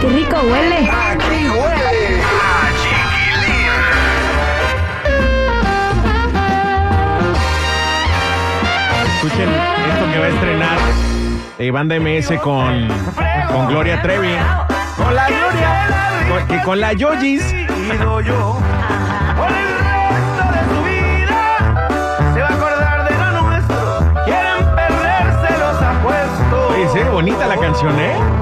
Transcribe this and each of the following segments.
Qué rico huele! Aquí huele a chiquilín. Escuchen esto que va a estrenar eh, Banda MS con, con Gloria Trevi. Con la Gloria. Con, que con la Yojis. Ido yo. Por el resto de su vida se va a acordar de lo nuestro. Quieren perderse los apuestos. Oye, sí, bonita la canción, ¿eh?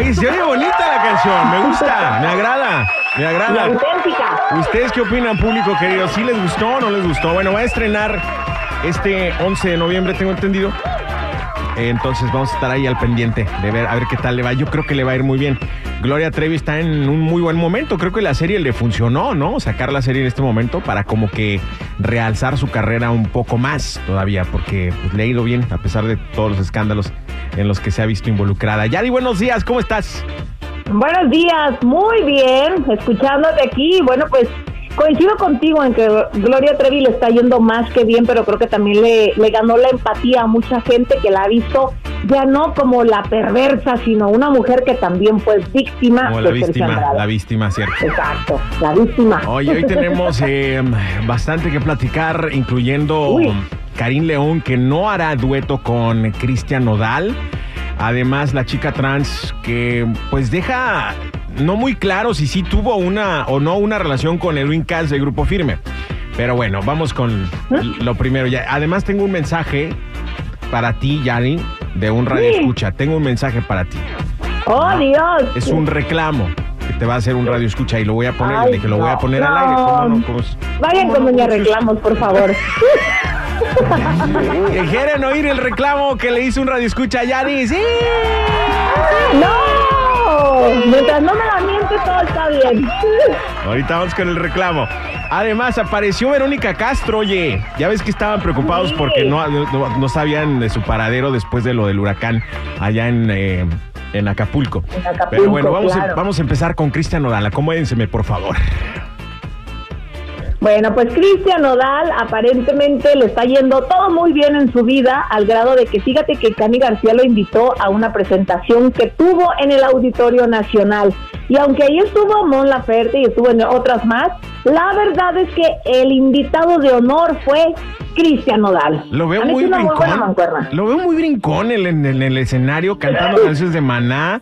Oye, se oye bonita la canción. Me gusta, me agrada, me agrada. auténtica. ¿Ustedes qué opinan, público querido? ¿Sí les gustó o no les gustó? Bueno, va a estrenar este 11 de noviembre, tengo entendido. Entonces vamos a estar ahí al pendiente de ver a ver qué tal le va. Yo creo que le va a ir muy bien. Gloria Trevi está en un muy buen momento. Creo que la serie le funcionó, ¿no? Sacar la serie en este momento para como que realzar su carrera un poco más todavía, porque pues, le ha ido bien a pesar de todos los escándalos en los que se ha visto involucrada. Yari, buenos días, ¿cómo estás? Buenos días, muy bien, escuchándote aquí. Bueno, pues coincido contigo en que Gloria Trevi le está yendo más que bien, pero creo que también le, le ganó la empatía a mucha gente que la ha visto ya no como la perversa, sino una mujer que también fue víctima Como la de víctima, la víctima, ¿cierto? Exacto, la víctima. Oye, hoy tenemos eh, bastante que platicar, incluyendo Uy. Karim León, que no hará dueto con Cristian Nodal. Además, la chica trans que pues deja no muy claro si sí tuvo una o no una relación con Edwin Cass de Grupo Firme. Pero bueno, vamos con lo primero. Ya. Además, tengo un mensaje para ti, Yanni, de un radio escucha. Tengo un mensaje para ti. ¡Oh, Dios! Es un reclamo que te va a hacer un radio escucha y lo voy a poner, Ay, le dije, lo voy a no, poner al aire. ¿Cómo no? Vayan ¿cómo con? Doña Reclamos, por favor. Que quieren oír el reclamo que le hizo un radio escucha a Yanni. ¡Sí! ¡No! Todo está bien. Ahorita vamos con el reclamo. Además, apareció Verónica Castro, oye. Ya ves que estaban preocupados Sí. porque no, no, no sabían de su paradero después de lo del huracán allá en, eh, en Acapulco. En Acapulco, Pero bueno, vamos, a, claro. vamos a empezar con Cristian Nodal. Acomódenseme, por favor. Bueno, pues Cristian Nodal aparentemente le está yendo todo muy bien en su vida, al grado de que fíjate que Cani García lo invitó a una presentación que tuvo en el Auditorio Nacional. Y aunque ahí estuvo Mon Laferte y estuvo en otras más, la verdad es que el invitado de honor fue Cristian Nodal. Lo veo muy brincón. Lo veo muy brincón en, en- en el escenario cantando canciones de maná.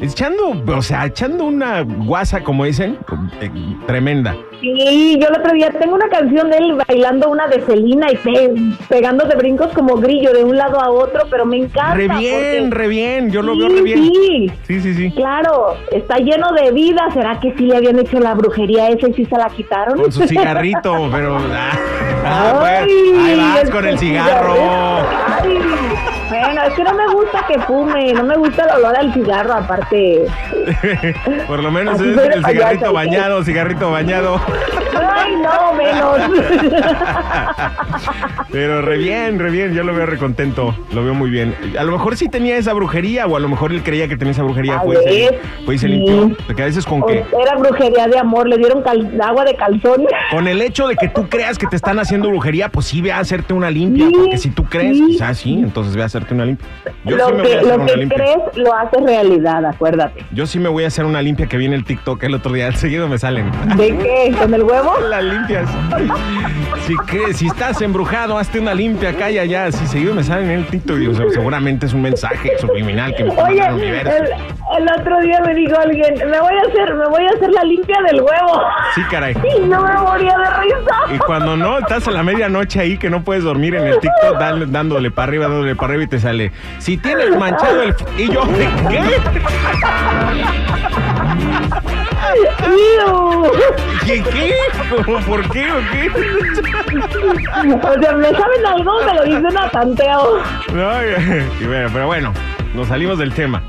Echando, o sea, echando una guasa, como dicen, eh, tremenda. Sí, yo el otro día tengo una canción de él bailando una de Celina y pe- pegándose brincos como grillo de un lado a otro, pero me encanta. Re bien, porque- re bien. Yo lo Sí, veo re bien. Sí, Sí, sí, sí. claro, está lleno de vida. ¿Será que sí le habían hecho la brujería esa y sí se la quitaron? Con su cigarrito, pero. Ah, ah, Ay, ahí vas con el cigarro. Ay, bueno, es que no me gusta que fume, no me gusta el olor al cigarro, aparte. Por lo menos es el cigarrito bañado, cigarrito bañado. Ay, no, menos. Pero re bien, re bien. Yo lo veo re contento. Lo veo muy bien. A lo mejor sí tenía esa brujería, o a lo mejor él creía que tenía esa brujería. A Fue y y se limpió. Porque a veces con que. Era brujería de amor, le dieron cal- agua de calzón. Con el hecho de que tú creas que te están haciendo brujería, pues sí ve a hacerte una limpia. Sí, porque si tú crees, sí. quizás sí, entonces ve a hacerte una limpia. Yo lo sí me voy a que, hacer lo una que limpia. crees lo haces realidad, acuérdate. Yo sí me voy a hacer una limpia que viene el TikTok el otro día. Seguido me salen. ¿De qué? ¿Con el huevo? Las limpias. Si, que, si estás embrujado, hazte una limpia acá y allá. Si seguido me salen en el TikTok, seguramente es un mensaje subliminal que me está Oye, el universo. El otro día me dijo alguien, me voy a hacer, me voy a hacer la limpia del huevo. Sí, caray. Y no me moría de risa. Y cuando no, estás a la medianoche ahí que no puedes dormir en el TikTok dale- dándole para arriba, dándole para arriba y te sale. Si tienes manchado el... f-", Y yo, ¿qué? ¿Qué? ¿Qué? ¿Cómo, ¿Por qué o qué? O sea, ¿me saben algo? Me lo dicen a tanteo. No, y bueno, pero bueno, nos salimos del tema.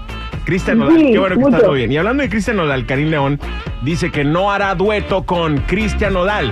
Cristian Nodal, Sí, qué bueno que mucho. está todo bien. Y hablando de Cristian Nodal, Karim León dice que no hará dueto con Cristian Nodal.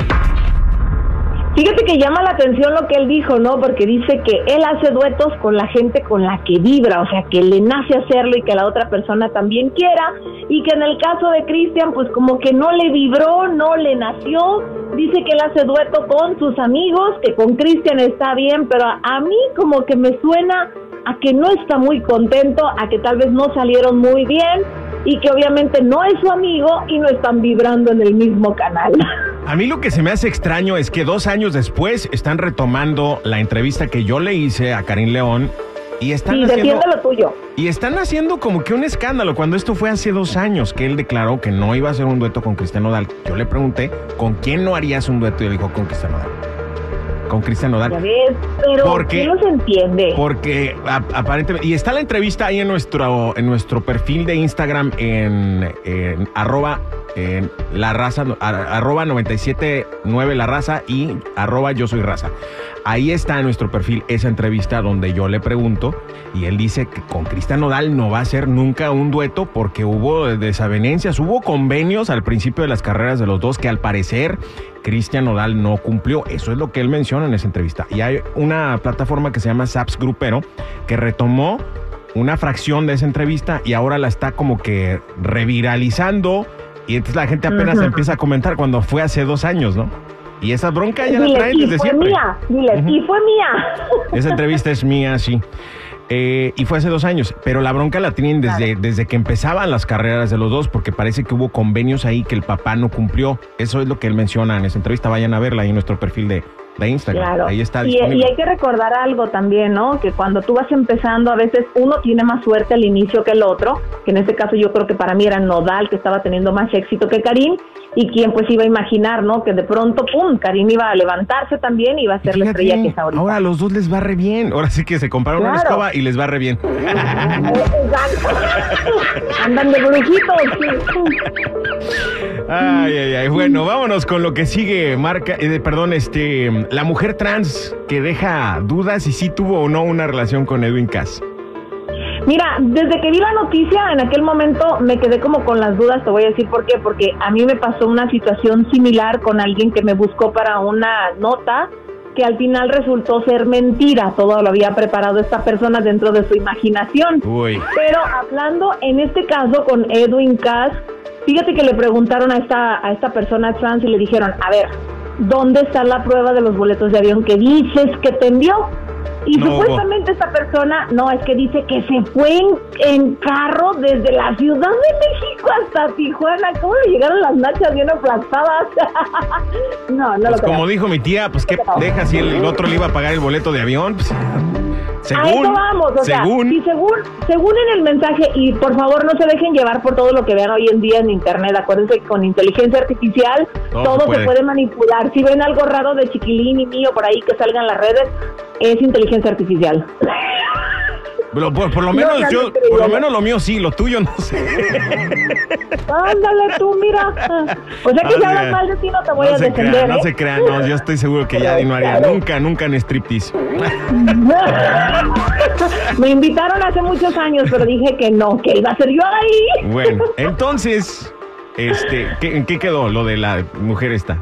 Fíjate que llama la atención lo que él dijo, ¿no? Porque dice que él hace duetos con la gente con la que vibra, o sea, que le nace hacerlo y que la otra persona también quiera, y que en el caso de Cristian, pues como que no le vibró, no le nació. Dice que él hace dueto con sus amigos, que con Cristian está bien, pero a, a mí como que me suena a que no está muy contento, a que tal vez no salieron muy bien y que obviamente no es su amigo y no están vibrando en el mismo canal. A mí lo que se me hace extraño es que dos años después están retomando la entrevista que yo le hice a Karim León y están Sí, haciendo... lo tuyo. Y están haciendo como que un escándalo cuando esto fue hace dos años que él declaró que no iba a hacer un dueto con Cristian Nodal. Yo le pregunté, ¿con quién no harías un dueto? Y él dijo, con Cristian Nodal. Con Cristian Ya Nodal. ves, pero ¿Por qué? ¿quién los entiende? Porque a- aparentemente, y está la entrevista ahí en nuestro, en nuestro perfil de Instagram en, en arroba en la raza, arroba 979 la raza y arroba yo soy raza. Ahí está en nuestro perfil esa entrevista donde yo le pregunto y él dice que con Cristian Nodal no va a ser nunca un dueto porque hubo desavenencias, hubo convenios al principio de las carreras de los dos que al parecer Cristian Nodal no cumplió. Eso es lo que él menciona en esa entrevista. Y hay una plataforma que se llama Saps Grupero que retomó una fracción de esa entrevista y ahora la está como que reviralizando y entonces la gente apenas empieza a comentar cuando fue hace dos años, ¿no? Y esa bronca ya la traen desde fue siempre. mía, dile, Ujú. y fue mía. Esa entrevista es mía, sí. Eh, y fue hace dos años, pero la bronca la tienen desde, desde que empezaban las carreras de los dos, porque parece que hubo convenios ahí que el papá no cumplió. Eso es lo que él menciona en esa entrevista. Vayan a verla ahí en nuestro perfil de, de Instagram. Claro. Ahí está y, y hay que recordar algo también, ¿no? Que cuando tú vas empezando, a veces uno tiene más suerte al inicio que el otro, que en este caso yo creo que para mí era Nodal, que estaba teniendo más éxito que Karim, y quien pues iba a imaginar, ¿no? Que de pronto, ¡pum!, Karim iba a levantarse también y iba a ser la estrella que es ahorita. ahora a los dos les va re bien. Ahora sí que se compraron una Claro. escoba y les va re bien. Exacto. Andan de brujitos. Ay, ay, ay. Bueno, vámonos con lo que sigue. Marca, eh, perdón, este, la mujer trans que deja dudas si sí tuvo o no una relación con Edwin Cass. Mira, desde que vi la noticia, en aquel momento me quedé como con las dudas, te voy a decir por qué, porque a mí me pasó una situación similar con alguien que me buscó para una nota que al final resultó ser mentira, todo lo había preparado esta persona dentro de su imaginación. Uy. Pero hablando en este caso con Edwin Cass, fíjate que le preguntaron a esta, a esta persona trans y le dijeron, a ver, ¿dónde está la prueba de los boletos de avión que dices que te envió? Y No supuestamente esta persona, no, es que dice que se fue en, en carro desde la Ciudad de México hasta Tijuana. ¿Cómo le llegaron las nachas bien aplastadas? no, no lo Pues creo. como dijo mi tía, pues qué deja si el, el otro le iba a pagar el boleto de avión. Pues, según, a eso vamos, o sea, según, y según, según en el mensaje, y por favor no se dejen llevar por todo lo que vean hoy en día en internet, acuérdense que con inteligencia artificial Todo todo, se se, puede. puede. manipular. Si ven algo raro de chiquilín y mío por ahí que salga en las redes, es inteligencia artificial. Pero por, por lo No, menos ya yo, no por lo ¿no? menos lo mío sí, lo tuyo no sé. Ándale tú, mira. O sea que si Ah, hablas mal de ti no te voy no a defender, crean, no ¿eh? se crean, no, yo estoy seguro que ya no haría nunca, nunca en striptease. Me invitaron hace muchos años, pero dije que no, que iba a ser yo ahí. Bueno, entonces, este, ¿qué, ¿en qué quedó lo de la mujer esta?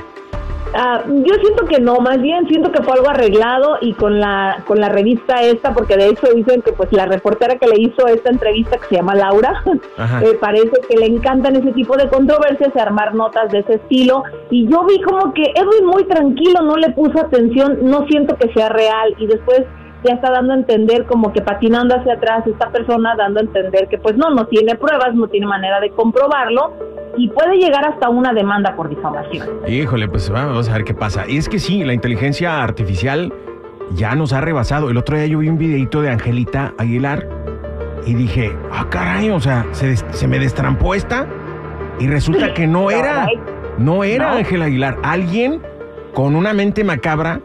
Ah, yo siento que no, más bien siento que fue algo arreglado y con la con la revista esta, porque de hecho dicen que pues la reportera que le hizo esta entrevista que se llama Laura, eh, parece que le encantan ese tipo de controversias armar notas de ese estilo. Y yo vi como que Edwin muy tranquilo, no le puso atención, no siento que sea real. Y después ya está dando a entender como que patinando hacia atrás esta persona dando a entender que pues no, no tiene pruebas, no tiene manera de comprobarlo y puede llegar hasta una demanda por difamación. Híjole, pues vamos a ver qué pasa. Y es que sí, la inteligencia artificial ya nos ha rebasado. El otro día yo vi un videito de Angelita Aguilar Y dije, ah, caray, o sea, se, se me destrampó esta y resulta que no era, no era No. Ángel Aguilar. Alguien con una mente macabra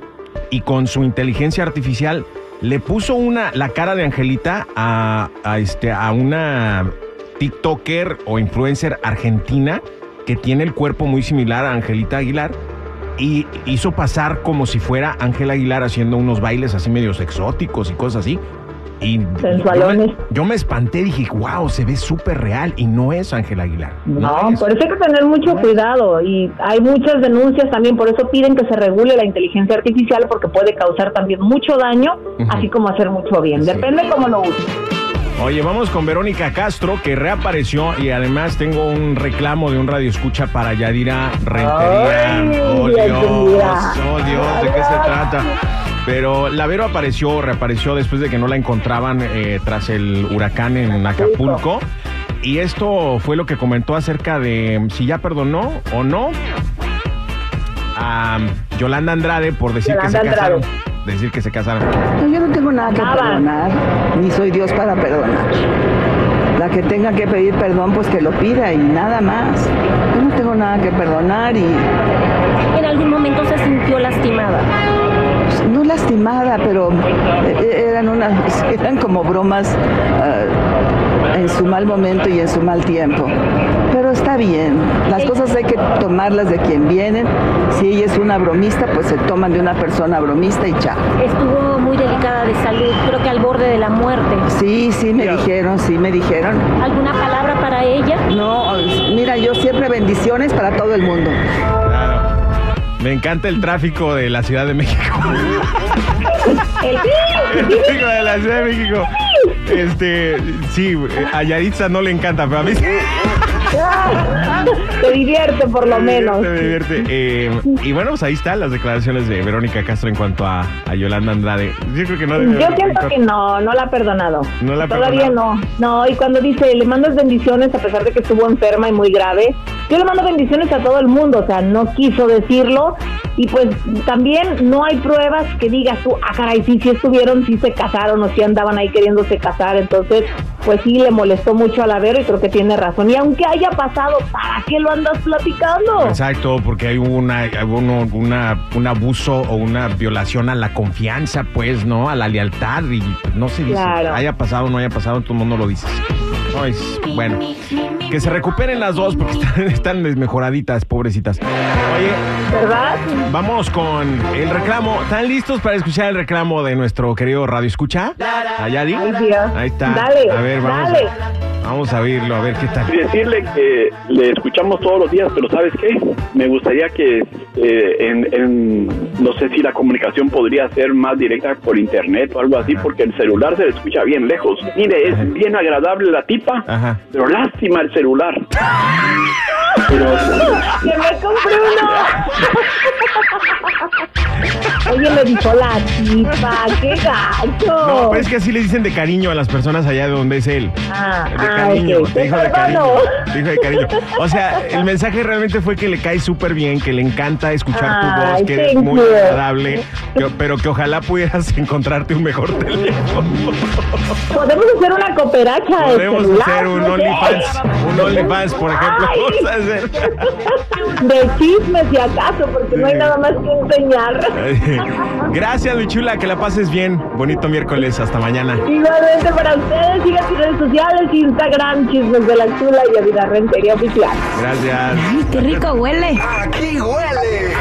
y con su inteligencia artificial le puso una, la cara de Angelita a, a este, a una TikToker o influencer argentina que tiene el cuerpo muy similar a Angelita Aguilar y hizo pasar como si fuera Ángel Aguilar haciendo unos bailes así medios exóticos y cosas así. Y Sensualones. Yo, me, yo me espanté, dije, wow, se ve súper real y no es Ángel Aguilar. No, es. por eso hay que tener mucho cuidado y hay muchas denuncias también, por eso piden que se regule la inteligencia artificial porque puede causar también mucho daño, así como hacer mucho bien. Sí. Depende cómo lo uses. Oye, vamos con Verónica Castro, que reapareció y además tengo un reclamo de un radio escucha para Yadira Rentería. Ay, oh, Dios, oh, Dios, ¿de qué se trata? Pero la Vero apareció, reapareció después de que no la encontraban eh, tras el huracán en Acapulco. Y esto fue lo que comentó acerca de si ya perdonó o no a Yolanda Andrade por decir que se casaron. Andrade. Decir que se casaron. No, yo no tengo nada que Nada. perdonar, ni soy Dios para perdonar. La que tenga que pedir perdón, pues que lo pida y nada más. Yo no tengo nada que perdonar y En algún momento se sintió lastimada. Lastimada, pero eh, eran unas, eran como bromas ah, en su mal momento y en su mal tiempo. Pero está bien, las cosas hay que tomarlas de quien vienen. Si ella es una bromista, pues se toman de una persona bromista y chao. Estuvo muy delicada de salud, creo que al borde de la muerte. Sí, sí me dijeron, sí me dijeron. ¿Alguna palabra para ella? No, mira, yo siempre bendiciones para todo el mundo. Me encanta el tráfico de la Ciudad de México. El El tráfico de la Ciudad de México. Este, sí, a Yaritza no le encanta, pero a mí sí. Te divierte por lo menos. Me divierte. Eh, y bueno, pues ahí están las declaraciones de Verónica Castro en cuanto a, a Yolanda Andrade. Yo creo que no debe Yo haber siento que no, no la ha perdonado. No la ha Todavía perdonado. no. No, y cuando dice, le mandas bendiciones a pesar de que estuvo enferma y muy grave, yo le mando bendiciones a todo el mundo, o sea, no quiso decirlo. Y pues también no hay pruebas que digas tú, ah, caray, sí, sí estuvieron, sí se casaron o sí andaban ahí queriéndose casar. Entonces, pues sí le molestó mucho a la Vero y creo que tiene razón. Y aunque haya pasado, ¿para qué lo andas platicando? Exacto, porque hay una, uno- una, un abuso o una violación a la confianza, pues, ¿no? A la lealtad y pues, no se dice. Claro. Haya pasado o no haya pasado, todo el mundo lo dice. No, es, bueno, que se recuperen las dos porque están, están desmejoraditas, pobrecitas. Oye, ¿Verdad? vamos con el reclamo. ¿Están listos para escuchar el reclamo de nuestro querido Radio Escucha? ¿Ayadi? Ay, Dios. Ahí está. Dale, a ver, vamos, dale. Vamos a oírlo, a ver qué tal. y decirle que le escuchamos todos los días, pero ¿sabes qué? Me gustaría que eh, en, en- no sé si la comunicación podría ser más directa por internet o algo así, porque el celular se le escucha bien lejos. Mire, es bien agradable la tipa, Ajá. pero lástima el celular. Pero, ¡Que me compré uno! Oye, me dijo la tipa, qué gacho. No, pero es que así le dicen de cariño a las personas allá de donde es él. Ah, De ah, cariño, ok. te dijo de cariño. Te dijo de cariño. O sea, el mensaje realmente fue que le cae súper bien, que le encanta escuchar tu voz, que eres muy you. agradable, que- pero que ojalá pudieras encontrarte un mejor teléfono. Podemos hacer una cooperacha de Podemos celular, hacer un. OnlyFans, un OnlyFans, por ejemplo. Ay. Vamos a hacer. De chismes, si acaso, porque no hay nada más que enseñar. Gracias, mi chula, que la pases bien. Bonito miércoles, hasta mañana. Igualmente para ustedes, sigan sus redes sociales, Instagram, Chismes de la Chula y Vida Rentería Oficial. Gracias. ¡Qué rico huele! Aquí huele